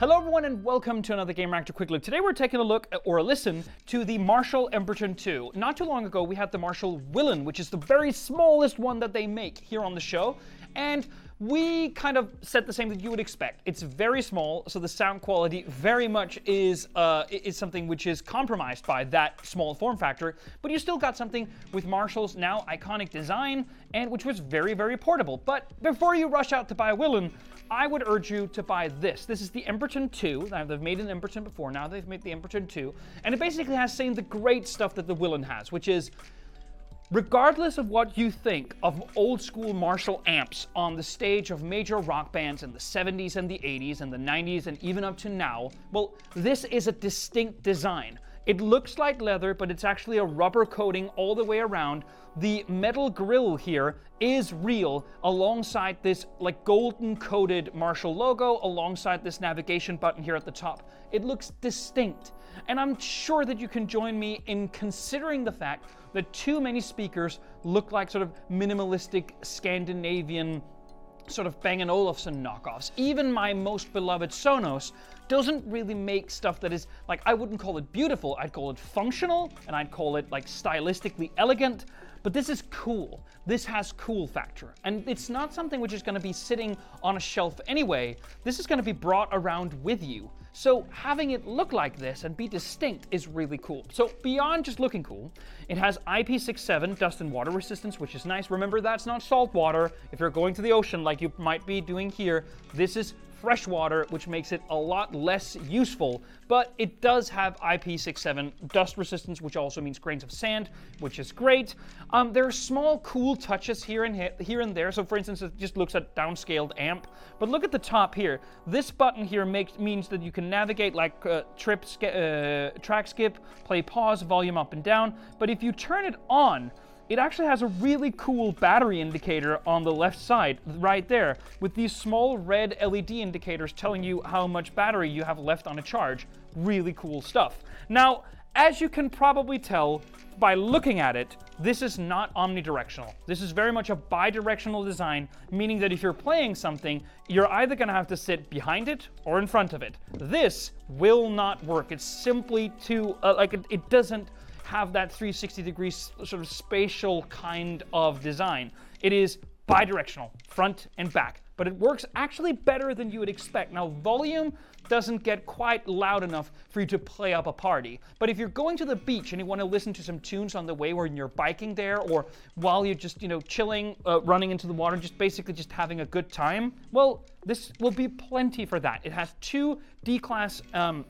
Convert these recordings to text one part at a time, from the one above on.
Hello everyone and welcome to another Gamereactor Quick Look. Today we're taking a look at, or a listen to the Marshall Emberton 2. Not too long ago we had the Marshall Willen, which is the very smallest one that they make here on the show. And we kind of said the same that you would expect. It's very small, so the sound quality very much is uh, is something which is compromised by that small form factor. But you still got something with Marshall's now iconic design, and which was very very portable. But before you rush out to buy a Willen, I would urge you to buy this. This is the Emberton 2. Now, they've made an Emberton before. Now they've made the Emberton 2, and it basically has the same the great stuff that the Willen has, which is Regardless of what you think of old school Marshall amps on the stage of major rock bands in the 70s and the 80s and the 90s and even up to now, well, this is a distinct design. It looks like leather, but it's actually a rubber coating all the way around. The metal grill here is real alongside this like golden coated Marshall logo alongside this navigation button here at the top. It looks distinct. And I'm sure that you can join me in considering the fact that too many speakers look like sort of minimalistic Scandinavian sort of Bang & Olufsen knockoffs. Even my most beloved Sonos doesn't really make stuff that is like I wouldn't call it beautiful, I'd call it functional and I'd call it like stylistically elegant. But this is cool. This has cool factor. And it's not something which is going to be sitting on a shelf anyway. This is going to be brought around with you. So having it look like this and be distinct is really cool. So beyond just looking cool, it has IP67 dust and water resistance, which is nice. Remember, that's not salt water. If you're going to the ocean like you might be doing here, this is fresh water, which makes it a lot less useful, but it does have IP67 dust resistance, which also means grains of sand, which is great. Um, there are small cool touches here and here and there. So for instance, it just looks at downscaled amp, but look at the top here. This button here makes means that you can navigate like uh, trip, uh, track skip, play pause, volume up and down. But if you turn it on, it actually has a really cool battery indicator on the left side, right there, with these small red LED indicators telling you how much battery you have left on a charge. Really cool stuff. Now, as you can probably tell by looking at it, this is not omnidirectional. This is very much a bidirectional design, meaning that if you're playing something, you're either going to have to sit behind it or in front of it. This will not work. It's simply too, uh, like, it, it doesn't have that 360 degrees sort of spatial kind of design. It is bidirectional, front and back, but it works actually better than you would expect. Now, volume doesn't get quite loud enough for you to play up a party. But if you're going to the beach and you want to listen to some tunes on the way when you're biking there or while you're just, you know, chilling, uh, running into the water, just basically just having a good time, well, this will be plenty for that. It has two D-class um,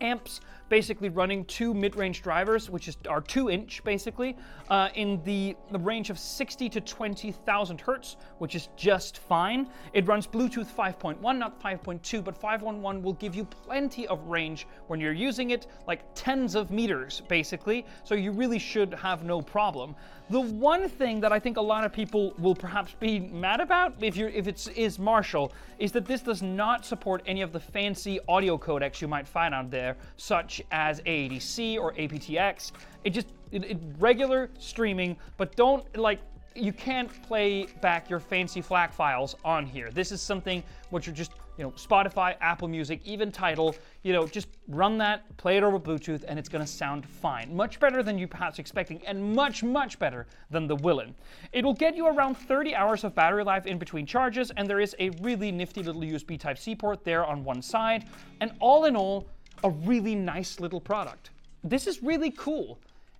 amps basically running two mid-range drivers, which is are two inch basically, uh, in the, the range of 60 to 20,000 hertz, which is just fine. It runs Bluetooth 5.1, not 5.2, but 5.1 will give you plenty of range when you're using it, like tens of meters basically, so you really should have no problem. The one thing that I think a lot of people will perhaps be mad about, if you're if it's is Marshall, is that this does not support any of the fancy audio codecs you might find out there, such as AADC or aptX. It just it, it, regular streaming, but don't like you can't play back your fancy FLAC files on here. This is something which are just, you know, Spotify, Apple Music, even Tidal, you know, just run that, play it over Bluetooth, and it's gonna sound fine. Much better than you perhaps expecting, and much, much better than the Willen. It will get you around 30 hours of battery life in between charges, and there is a really nifty little USB Type-C port there on one side, and all in all, a really nice little product. This is really cool.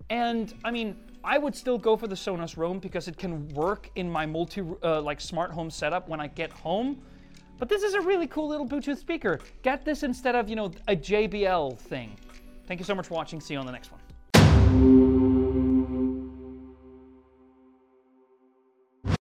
And I mean, I would still go for the Sonos Roam because it can work in my multi uh, like smart home setup when I get home. But this is a really cool little Bluetooth speaker. Get this instead of, you know, a JBL thing. Thank you so much for watching. See you on the next one.